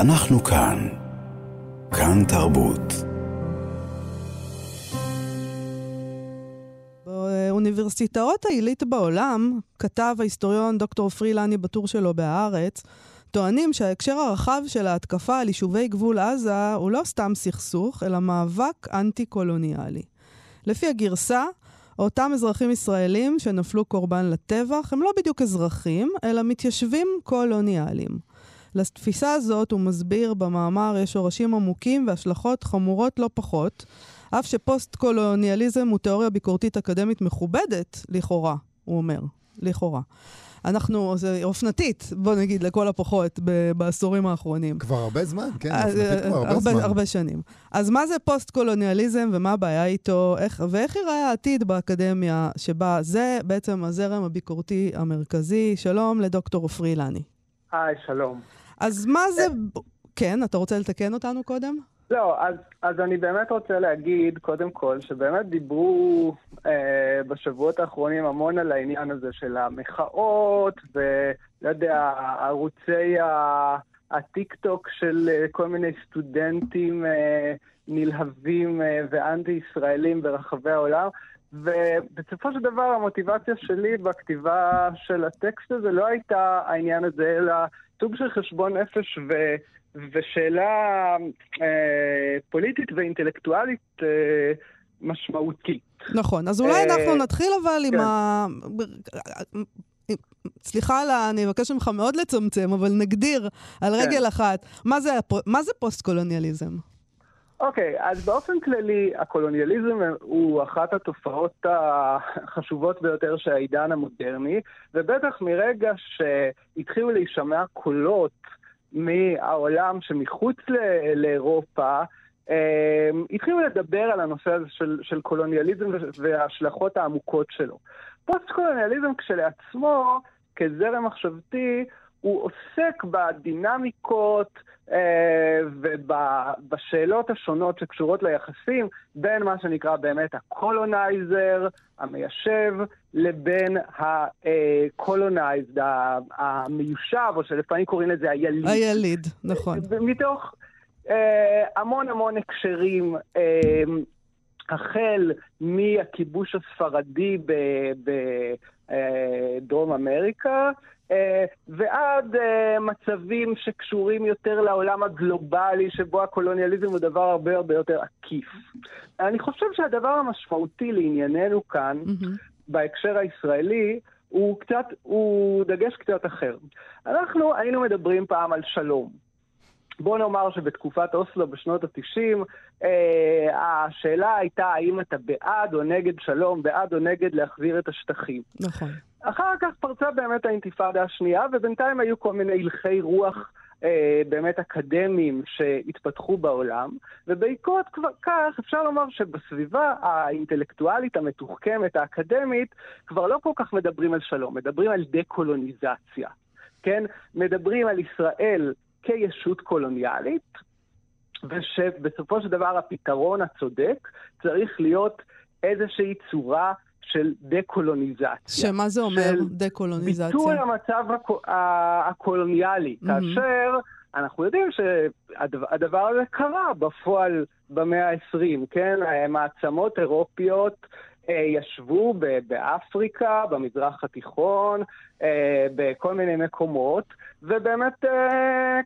אנחנו כאן. כאן תרבות. באוניברסיטאות העילית בעולם, כתב ההיסטוריון דוקטור פרילני בטור שלו בהארץ, טוענים שההקשר הרחב של ההתקפה על יישובי גבול עזה הוא לא סתם סכסוך, אלא מאבק אנטי-קולוניאלי. לפי הגרסה, אותם אזרחים ישראלים שנפלו קורבן לטבח הם לא בדיוק אזרחים, אלא מתיישבים קולוניאליים. לתפיסה הזאת, הוא מסביר במאמר, יש שורשים עמוקים והשלכות חמורות לא פחות, אף שפוסט-קולוניאליזם הוא תיאוריה ביקורתית אקדמית מכובדת, לכאורה, הוא אומר, לכאורה. אנחנו, זה אופנתית, בוא נגיד, לכל הפחות, ב- בעשורים האחרונים. כבר הרבה זמן, כן, אז, אופנתית כבר הרבה הרבה, זמן. הרבה שנים. אז מה זה פוסט-קולוניאליזם ומה הבעיה איתו, איך, ואיך ייראה העתיד באקדמיה שבה זה בעצם הזרם הביקורתי המרכזי? שלום לדוקטור עופרי אילני. היי, שלום. אז מה זה... כן, אתה רוצה לתקן אותנו קודם? לא, אז, אז אני באמת רוצה להגיד, קודם כל, שבאמת דיברו אה, בשבועות האחרונים המון על העניין הזה של המחאות, ולא יודע, ערוצי ה- הטיק-טוק של אה, כל מיני סטודנטים אה, נלהבים אה, ואנטי-ישראלים ברחבי העולם. ובסופו של דבר המוטיבציה שלי בכתיבה של הטקסט הזה לא הייתה העניין הזה, אלא סוג של חשבון נפש ו... ושאלה אה, פוליטית ואינטלקטואלית אה, משמעותית. נכון, אז אולי אה, אנחנו נתחיל אבל עם כן. ה... סליחה, על ה- אני אבקש ממך מאוד לצמצם, אבל נגדיר על כן. רגל אחת, מה זה הפו- מה זה פוסט-קולוניאליזם? אוקיי, אז באופן כללי, הקולוניאליזם הוא אחת התופעות החשובות ביותר של העידן המודרני, ובטח מרגע שהתחילו להישמע קולות מהעולם שמחוץ ל- לאירופה, אה, התחילו לדבר על הנושא הזה של, של קולוניאליזם וההשלכות העמוקות שלו. פוסט-קולוניאליזם כשלעצמו, כזרם מחשבתי, הוא עוסק בדינמיקות אה, ובשאלות השונות שקשורות ליחסים בין מה שנקרא באמת ה colonizer, המיישב, לבין ה colonized, המיושב, או שלפעמים קוראים לזה היליד. היליד, נכון. מתוך אה, המון המון הקשרים, אה, החל מהכיבוש הספרדי בדרום אמריקה, אה, ועד אה, מצבים שקשורים יותר לעולם הגלובלי, שבו הקולוניאליזם הוא דבר הרבה הרבה יותר עקיף. אני חושב שהדבר המשמעותי לענייננו כאן, מהמם. בהקשר הישראלי, הוא קצת, הוא דגש קצת אחר. אנחנו היינו מדברים פעם על שלום. בוא נאמר שבתקופת אוסלו בשנות ה-90, אה, השאלה הייתה האם אתה בעד או נגד שלום, בעד או נגד להחזיר את השטחים. נכון. אחר כך פרצה באמת האינתיפאדה השנייה, ובינתיים היו כל מיני הלכי רוח אה, באמת אקדמיים שהתפתחו בעולם, ובעקבות כבר כך אפשר לומר שבסביבה האינטלקטואלית המתוחכמת, האקדמית, כבר לא כל כך מדברים על שלום, מדברים על דה-קולוניזציה, כן? מדברים על ישראל כישות קולוניאלית, ושבסופו של דבר הפתרון הצודק צריך להיות איזושהי צורה של דה-קולוניזציה. שמה זה אומר, דה-קולוניזציה? ביטול המצב הקו- הקולוניאלי, מהמם. כאשר אנחנו יודעים שהדבר הזה קרה בפועל במאה ה-20, כן? מעצמות אירופיות אה, ישבו באפריקה, במזרח התיכון, אה, בכל מיני מקומות, ובאמת, אה,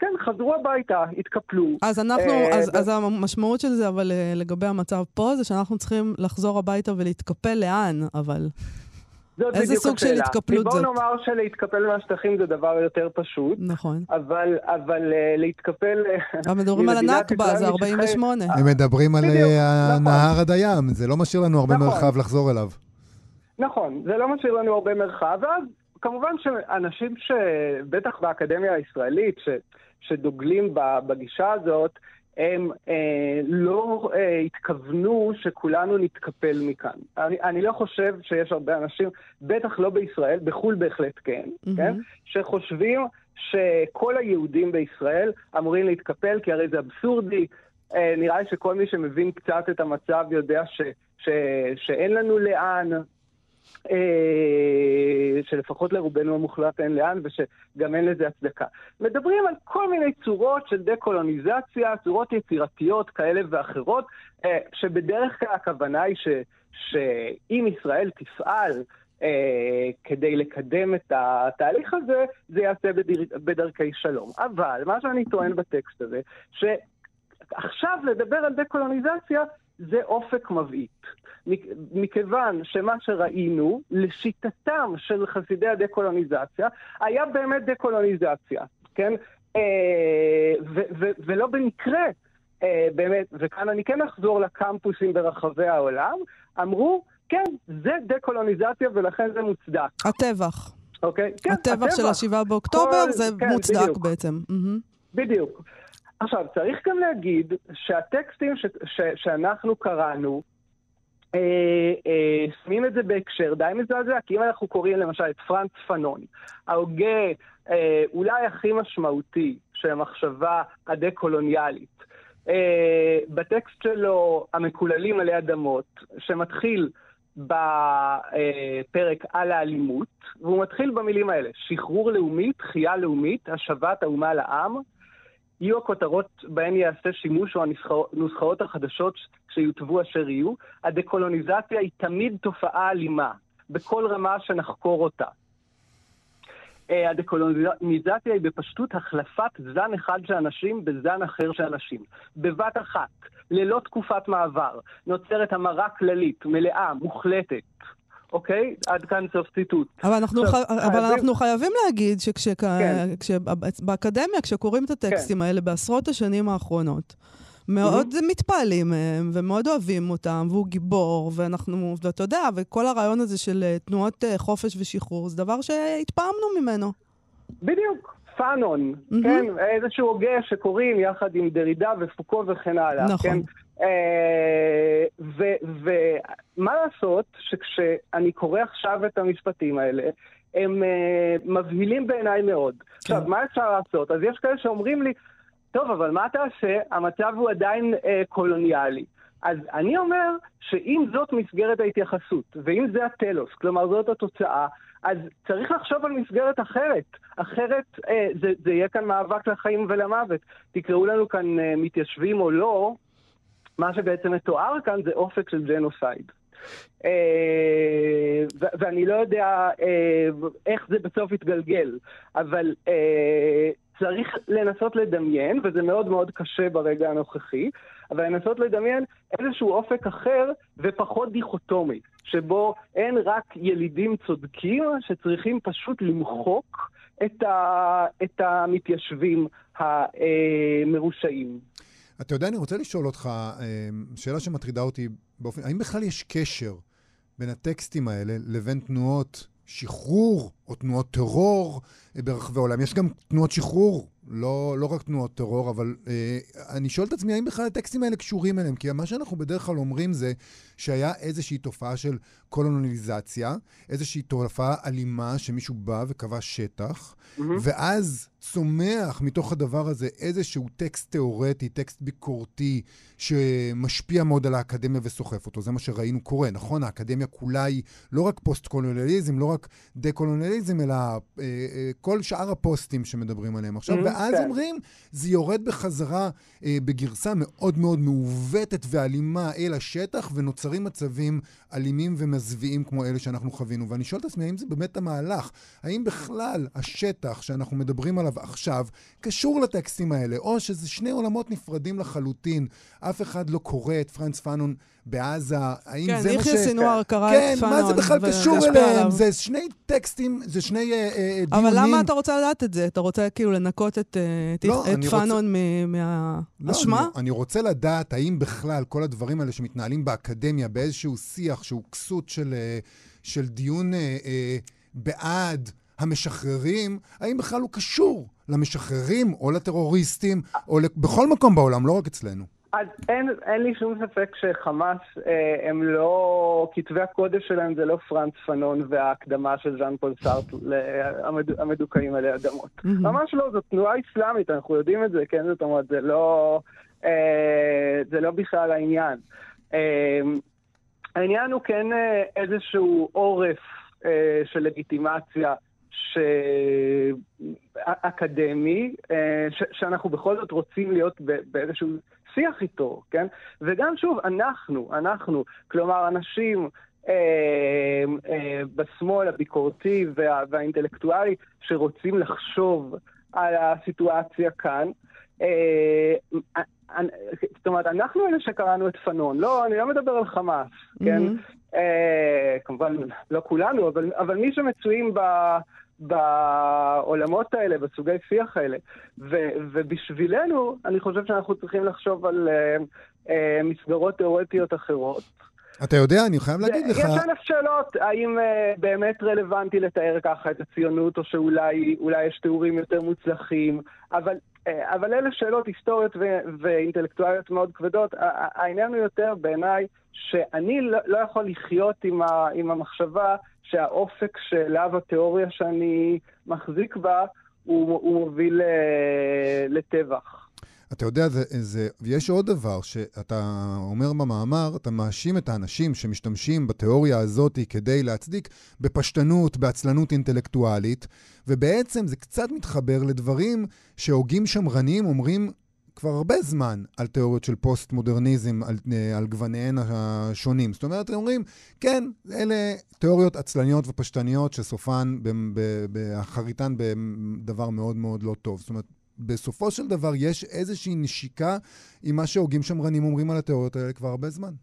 כן, חזרו הביתה, התקפלו. אז אנחנו, אה, אז, אז המשמעות של זה, אבל אה, לגבי המצב פה, זה שאנחנו צריכים לחזור הביתה ולהתקפל לאן, אבל... זאת איזה סוג של. התקפלות בוא זאת? נאמר שלהתקפל מהשטחים זה דבר יותר פשוט. נכון. אבל, אבל להתקפל... אבל מדברים על הנכבה, זה משטחי- 48. הם מדברים על נכון. הנהר עד הים, זה לא משאיר לנו הרבה נכון. מרחב לחזור אליו. נכון, זה לא משאיר לנו הרבה מרחב, ואז כמובן שאנשים שבטח באקדמיה הישראלית, ש, שדוגלים בגישה הזאת, הם אה, לא אה, התכוונו שכולנו נתקפל מכאן. אני, אני לא חושב שיש הרבה אנשים, בטח לא בישראל, בחו"ל בהחלט כן, מהמם. כן, שחושבים שכל היהודים בישראל אמורים להתקפל, כי הרי זה אבסורדי. אה, נראה לי שכל מי שמבין קצת את המצב יודע ש, ש, שאין לנו לאן, שלפחות לרובנו המוחלט אין לאן, ושגם אין לזה הצדקה. מדברים על כל מיני צורות של דה-קולוניזציה, צורות יצירתיות כאלה ואחרות, אה, שבדרך כלל הכוונה היא ש, שאם ישראל תפעל אה, כדי לקדם את התהליך הזה, זה ייעשה בדר, בדרכי שלום. אבל מה שאני טוען בטקסט הזה, שעכשיו לדבר על דה-קולוניזציה זה אופק מבעית. מכיוון שמה שראינו, לשיטתם של חסידי הדה-קולוניזציה, היה באמת דה-קולוניזציה, כן? אה, ולא במקרה, אה, באמת, וכאן אני כן אחזור לקמפוסים ברחבי העולם, אמרו, כן, זה דה-קולוניזציה ולכן זה מוצדק. הטבח. אוקיי? כן, הטבח. הטבח של ה-7 באוקטובר כל, זה כן, מוצדק בדיוק. בעצם. בדיוק. עכשיו, צריך גם להגיד שהטקסטים ש- ש- שאנחנו קראנו, אה, אה, שמים את זה בהקשר די מזעזע, כי אם אנחנו קוראים למשל את פרנץ פנון, ההוגה אה, אולי הכי משמעותי של המחשבה הדה-קולוניאלית, אה, בטקסט שלו, המקוללים עלי אדמות, שמתחיל בפרק על האלימות, והוא מתחיל במילים האלה, שחרור לאומי, תחייה לאומית, השבת האומה לעם, יהיו הכותרות בהן ייעשה שימוש או הנוסחאות החדשות שיוטבו אשר יהיו. הדקולוניזציה היא תמיד תופעה אלימה, בכל רמה שנחקור אותה. אה, הדקולוניזציה היא בפשטות החלפת זן אחד של אנשים בזן אחר של אנשים. בבת אחת, ללא תקופת מעבר, נוצרת המרה כללית, מלאה, מוחלטת. אוקיי? עד כאן סוף ציטוט. אבל אנחנו, עכשיו, ח... אבל אנחנו חייבים להגיד שבאקדמיה, כן. כשקוראים את הטקסטים כן. האלה בעשרות השנים האחרונות, מאוד mm-hmm. מתפעלים מהם, ומאוד אוהבים אותם, והוא גיבור, ואנחנו, ואתה יודע, וכל הרעיון הזה של אה, תנועות אה, חופש ושחרור, זה דבר שהתפעמנו ממנו. בדיוק. פאנון, mm-hmm. כן? איזשהו הוגה שקוראים יחד עם דרידה ופוקו וכן הלאה. נכון. כן? אה, ומה לעשות שכשאני קורא עכשיו את המשפטים האלה, הם אה, מבהילים בעיניי מאוד. כן. עכשיו, מה אפשר לעשות? אז יש כאלה שאומרים לי, טוב, אבל מה תעשה? המצב הוא עדיין אה, קולוניאלי. אז אני אומר שאם זאת מסגרת ההתייחסות, ואם זה הטלוס, כלומר זאת התוצאה, אז צריך לחשוב על מסגרת אחרת. אחרת אה, זה, זה יהיה כאן מאבק לחיים ולמוות. תקראו לנו כאן אה, מתיישבים או לא, מה שבעצם מתואר כאן זה אופק של ג'נוסייד. אה, ואני לא יודע אה, איך זה בסוף יתגלגל, אבל אה, צריך לנסות לדמיין, וזה מאוד מאוד קשה ברגע הנוכחי, אבל לנסות לדמיין איזשהו אופק אחר ופחות דיכוטומי, שבו אין רק ילידים צודקים שצריכים פשוט למחוק את, את המתיישבים המרושעים. אתה יודע, אני רוצה לשאול אותך, שאלה שמטרידה אותי באופן, האם בכלל יש קשר בין הטקסטים האלה לבין תנועות שחרור או תנועות טרור ברחבי העולם? יש גם תנועות שחרור לא, לא רק תנועות טרור, אבל אה, אני שואל את עצמי, האם בכלל הטקסטים האלה קשורים אליהם? כי מה שאנחנו בדרך כלל אומרים זה שהיה איזושהי תופעה של קולוניזציה, איזושהי תופעה אלימה שמישהו בא וקבע שטח, mm-hmm. ואז צומח מתוך הדבר הזה איזשהו טקסט תיאורטי, טקסט ביקורתי, שמשפיע מאוד על האקדמיה וסוחף אותו. זה מה שראינו קורה, נכון? האקדמיה כולה היא לא רק פוסט-קולוניאליזם, לא רק דה-קולוניאליזם, אלא אה, אה, כל שאר הפוסטים שמדברים עליהם עכשיו. Mm-hmm. ואז כן. אומרים, זה יורד בחזרה אה, בגרסה מאוד מאוד מעוותת ואלימה אל השטח, ונוצרים מצבים אלימים ומזוויעים כמו אלה שאנחנו חווינו. ואני שואל את עצמי, האם זה באמת המהלך? האם בכלל השטח שאנחנו מדברים עליו עכשיו קשור לטקסטים האלה, או שזה שני עולמות נפרדים לחלוטין? אף אחד לא קורא את פרנץ פאנון בעזה, האם כן, זה מה ש... כן, יחיא סינואר קרא את פאנון. כן, מה זה בכלל קשור אליהם? זה שני טקסטים, זה שני uh, uh, דיונים. אבל למה אתה רוצה לדעת את זה? אתה רוצה כאילו לנקות את, uh, לא, את פאנון. מהאשמה? לא, אני, רוצה לדעת האם בכלל כל הדברים האלה שמתנהלים באקדמיה באיזשהו שיח שהוא כסות של, uh, של דיון uh, uh, בעד המשחררים, האם בכלל הוא קשור למשחררים או לטרוריסטים, או בכל מקום בעולם, לא רק אצלנו. אז אין, אין לי שום ספק שחמאס אה, הם לא, כתבי הקודש שלהם זה לא פרנץ פנון וההקדמה של ז'אן פול סארט המד, המדוכאים עלי אדמות. Mm-hmm. ממש לא, זו תנועה אסלאמית, אנחנו יודעים את זה, כן? זאת אומרת, זה לא, אה, זה לא בכלל העניין. אה, העניין הוא כן אה, איזשהו עורף אה, של לגיטימציה ש... אקדמי, אה, ש... שאנחנו בכל זאת רוצים להיות באיזשהו שיח איתו, כן? וגם שוב, אנחנו, אנחנו, כלומר, אנשים אה, אה, בשמאל הביקורתי וה... והאינטלקטואלי שרוצים לחשוב על הסיטואציה כאן, אה, זאת אומרת, אנחנו אלה שקראנו את פנון, לא, אני לא מדבר על חמאס, כן? Mm-hmm. אה, כמובן, לא כולנו, אבל, אבל מי שמצויים ב, בעולמות האלה, בסוגי שיח האלה. ו, ובשבילנו, אני חושב שאנחנו צריכים לחשוב על אה, אה, מסגרות תיאורטיות אחרות. אתה יודע, אני חייב להגיד לך... יש אלף שאלות, האם uh, באמת רלוונטי לתאר ככה את הציונות, או שאולי יש תיאורים יותר מוצלחים, אבל, uh, אבל אלה שאלות היסטוריות ו- ואינטלקטואליות מאוד כבדות. העניין הוא יותר בעיניי שאני לא, לא יכול לחיות עם, ה- עם המחשבה שהאופק שאליו התיאוריה שאני מחזיק בה, הוא, הוא מוביל uh, לטבח. אתה יודע, זה, זה, יש עוד דבר שאתה אומר במאמר, אתה מאשים את האנשים שמשתמשים בתיאוריה הזאת כדי להצדיק בפשטנות, בעצלנות אינטלקטואלית, ובעצם זה קצת מתחבר לדברים שהוגים שמרנים אומרים כבר הרבה זמן על תיאוריות של פוסט-מודרניזם, על, על גווניהן השונים. זאת אומרת, הם אומרים, כן, אלה תיאוריות עצלניות ופשטניות שסופן, באחריתן בדבר מאוד מאוד לא טוב. זאת אומרת, בסופו של דבר יש איזושהי נשיקה עם מה שהוגים שמרנים אומרים על התיאוריות האלה כבר הרבה זמן.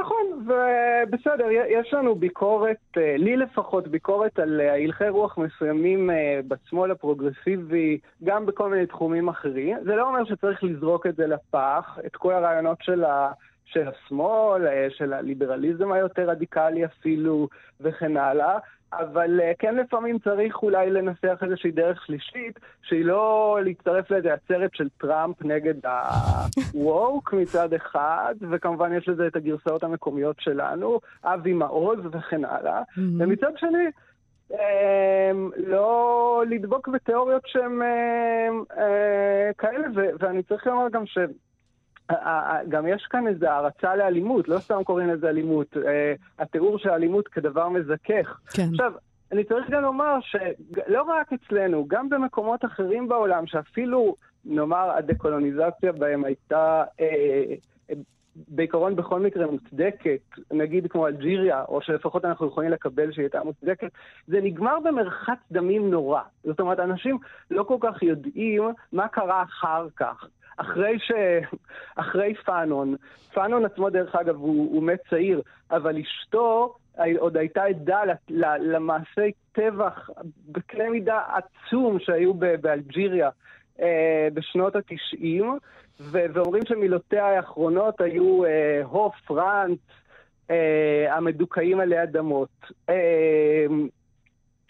נכון, ובסדר, יש לנו ביקורת, אה, לי לפחות ביקורת על אה, הלכי רוח מסוימים אה, בשמאל הפרוגרסיבי, גם בכל מיני תחומים אחרים. זה לא אומר שצריך לזרוק את זה לפח, את כל הרעיונות של ה... של השמאל, של הליברליזם היותר רדיקלי אפילו, וכן הלאה. אבל אה, כן לפעמים צריך אולי לנסח איזושהי דרך שלישית, שהיא לא להצטרף לאיזה עצרת של טראמפ נגד ה-woke מצד אחד, וכמובן יש לזה את הגרסאות המקומיות שלנו, אבי מעוז וכן הלאה. Mm-hmm. ומצד שני, אמ, לא לדבוק בתיאוריות שהן אמ, אה, כאלה, ואני צריך לומר גם ש... גם יש כאן איזו הערצה לאלימות, לא סתם קוראים לזה אלימות. אה, התיאור של אלימות כדבר מזכך. כן. עכשיו, אני צריך גם לומר שלא רק אצלנו, גם במקומות אחרים בעולם, שאפילו, נאמר, הדקולוניזציה בהם הייתה אה, בעיקרון בכל מקרה מוצדקת, נגיד כמו אלג'יריה, או שלפחות אנחנו יכולים לקבל שהיא הייתה מוצדקת, זה נגמר במרחץ דמים נורא. זאת אומרת, אנשים לא כל כך יודעים מה קרה אחר כך. אחרי, ש... אחרי פאנון, פאנון עצמו דרך אגב הוא, הוא מת צעיר, אבל אשתו עוד הייתה עדה למעשי טבח בקנה מידה עצום שהיו באלג'יריה אה, בשנות התשעים, ואומרים שמילותיה האחרונות היו אה, הו פרנץ, אה, המדוכאים עלי אדמות.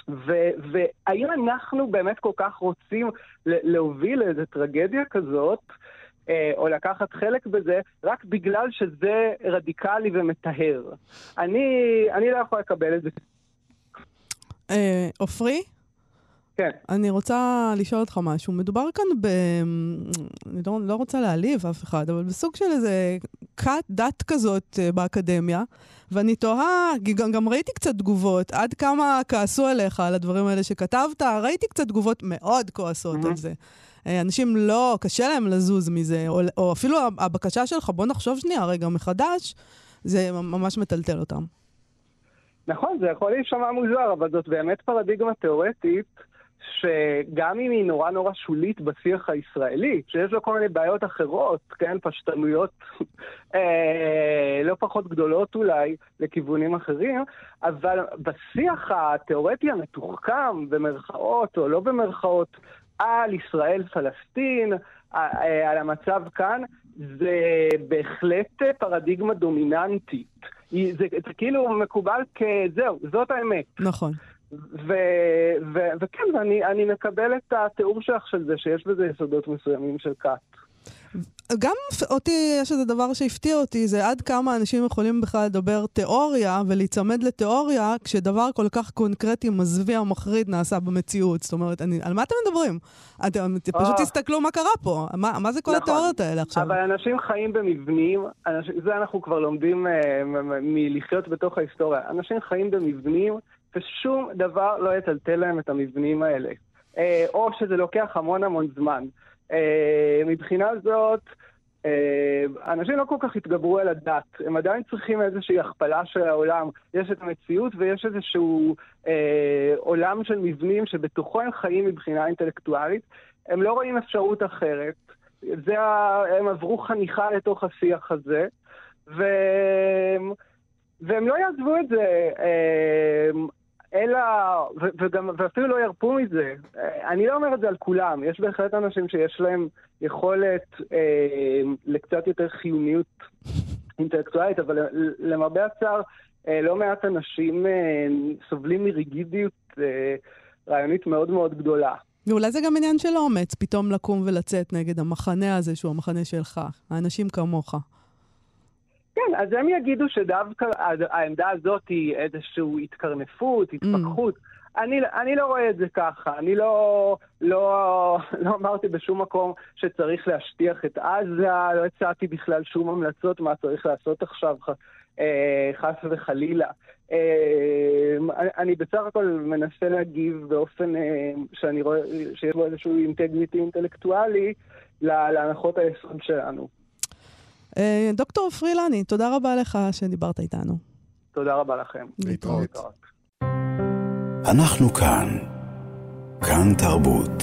והאם אנחנו באמת כל כך רוצים להוביל איזו טרגדיה כזאת, אה, או לקחת חלק בזה, רק בגלל שזה רדיקלי ומטהר? אני, אני לא יכול לקבל את זה. אה, עופרי? כן. אני רוצה לשאול אותך משהו. מדובר כאן ב... אני לא, לא רוצה להעליב אף אחד, אבל בסוג של איזה כת דת כזאת uh, באקדמיה, ואני תוהה, גם, גם ראיתי קצת תגובות, עד כמה כעסו עליך על הדברים האלה שכתבת, ראיתי קצת תגובות מאוד כועסות mm-hmm. על זה. אה, אנשים לא, קשה להם לזוז מזה, או, או אפילו הבקשה שלך, בוא נחשוב שנייה רגע מחדש, זה ממש מטלטל אותם. נכון, זה יכול להישמע מוזר, אבל זאת באמת פרדיגמה תיאורטית. שגם אם היא נורא נורא שולית בשיח הישראלי, שיש לו כל מיני בעיות אחרות, כן, פשטנויות אה, לא פחות גדולות אולי לכיוונים אחרים, אבל בשיח התיאורטי המתוחכם, במרכאות או לא במרכאות, על ישראל-פלסטין, אה, על המצב כאן, זה בהחלט פרדיגמה דומיננטית. זה, זה כאילו מקובל כזהו, זאת האמת. נכון. ו- ו- וכן, ואני אני מקבל את התיאור שלך של זה, שיש בזה יסודות מסוימים של כת. גם אותי, יש איזה דבר שהפתיע אותי, זה עד כמה אנשים יכולים בכלל לדבר תיאוריה ולהיצמד לתיאוריה, כשדבר כל כך קונקרטי, מזוויע, מחריד, נעשה במציאות. זאת אומרת, אני, על מה אתם מדברים? אתם oh. פשוט תסתכלו מה קרה פה. מה, מה זה כל נכון. התיאוריות האלה עכשיו? אבל אנשים חיים במבנים, אנשים, זה אנחנו כבר לומדים uh, מלחיות בתוך ההיסטוריה. אנשים חיים במבנים, ושום דבר לא יטלטל להם את המבנים האלה. Uh, או שזה לוקח המון המון זמן. אה, מבחינה זאת, אה, אנשים לא כל כך התגברו על הדת, הם עדיין צריכים איזושהי הכפלה של העולם. יש את המציאות ויש איזשהו אה, עולם של מבנים שבתוכו הם חיים מבחינה אינטלקטואלית. הם לא רואים אפשרות אחרת. זה ה... הם עברו חניכה לתוך השיח הזה, ו... והם לא יעזבו את זה. אה, אלא, ו- וגם, ואפילו לא ירפו מזה. אני לא אומר את זה על כולם, יש בהחלט אנשים שיש להם יכולת אה, לקצת יותר חיוניות אינטלקטואלית, אבל למרבה הצער, אה, לא מעט אנשים אה, סובלים מריגידיות אה, רעיונית מאוד מאוד גדולה. ואולי זה גם עניין של אומץ, פתאום לקום ולצאת נגד המחנה הזה שהוא המחנה שלך, האנשים כמוך. כן, אז הם יגידו שדווקא העמדה הזאת היא איזושהי התקרנפות, התפכחות. Mm. אני, אני לא רואה את זה ככה. אני לא, לא, לא אמרתי בשום מקום שצריך להשטיח את עזה, לא הצעתי בכלל שום המלצות מה צריך לעשות עכשיו, אה, חס וחלילה. אה, אני בסך הכל מנסה להגיב באופן אה, שאני רואה שיש בו איזשהו אינטגריטי אינטלקטואלי להנחות היסוד שלנו. אה, דוקטור פרילני, תודה רבה לך שדיברת איתנו. תודה רבה לכם. להתראות. אנחנו כאן. כאן תרבות.